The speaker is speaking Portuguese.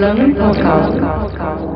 Islamic Podcast.